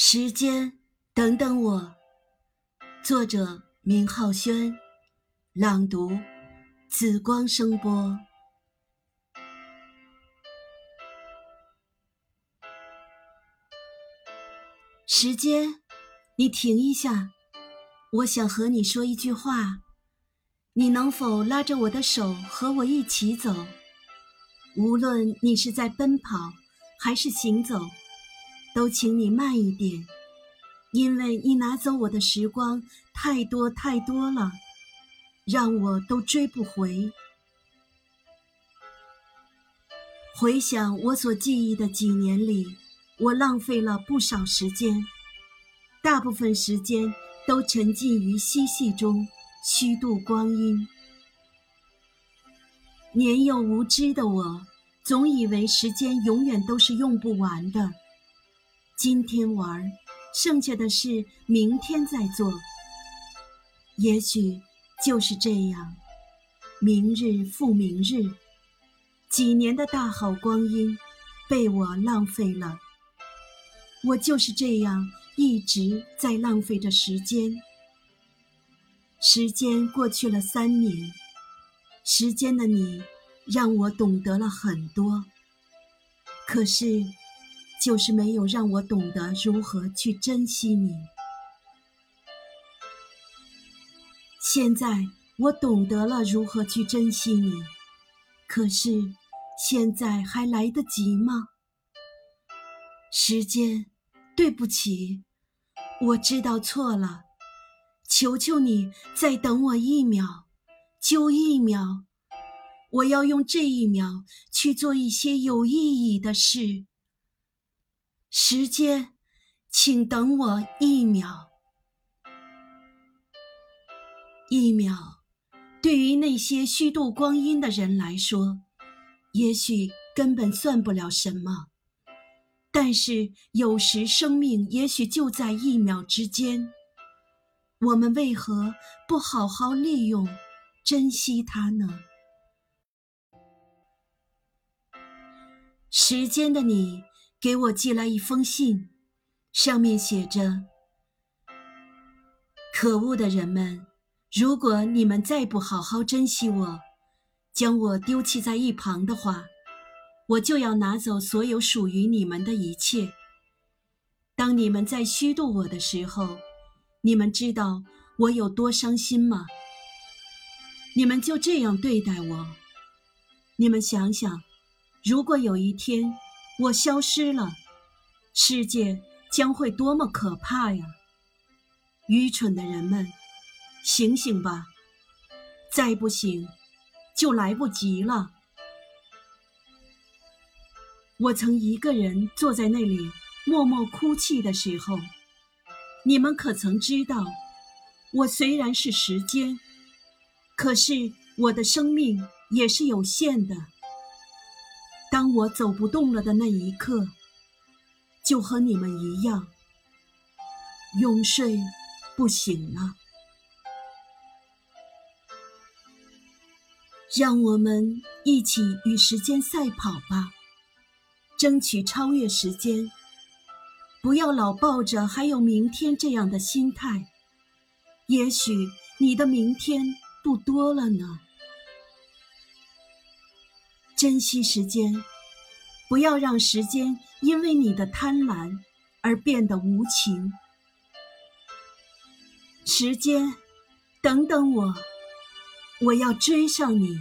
时间，等等我。作者：明浩轩，朗读：紫光声波。时间，你停一下，我想和你说一句话。你能否拉着我的手和我一起走？无论你是在奔跑还是行走。都请你慢一点，因为你拿走我的时光太多太多了，让我都追不回。回想我所记忆的几年里，我浪费了不少时间，大部分时间都沉浸于嬉戏中，虚度光阴。年幼无知的我，总以为时间永远都是用不完的。今天玩，剩下的事明天再做。也许就是这样，明日复明日，几年的大好光阴被我浪费了。我就是这样一直在浪费着时间。时间过去了三年，时间的你让我懂得了很多。可是。就是没有让我懂得如何去珍惜你。现在我懂得了如何去珍惜你，可是现在还来得及吗？时间，对不起，我知道错了，求求你再等我一秒，就一秒，我要用这一秒去做一些有意义的事。时间，请等我一秒。一秒，对于那些虚度光阴的人来说，也许根本算不了什么。但是有时生命也许就在一秒之间，我们为何不好好利用、珍惜它呢？时间的你。给我寄来一封信，上面写着：“可恶的人们，如果你们再不好好珍惜我，将我丢弃在一旁的话，我就要拿走所有属于你们的一切。当你们在虚度我的时候，你们知道我有多伤心吗？你们就这样对待我？你们想想，如果有一天……”我消失了，世界将会多么可怕呀！愚蠢的人们，醒醒吧！再不醒，就来不及了。我曾一个人坐在那里默默哭泣的时候，你们可曾知道？我虽然是时间，可是我的生命也是有限的。当我走不动了的那一刻，就和你们一样，永睡不醒了。让我们一起与时间赛跑吧，争取超越时间。不要老抱着还有明天这样的心态，也许你的明天不多了呢。珍惜时间，不要让时间因为你的贪婪而变得无情。时间，等等我，我要追上你。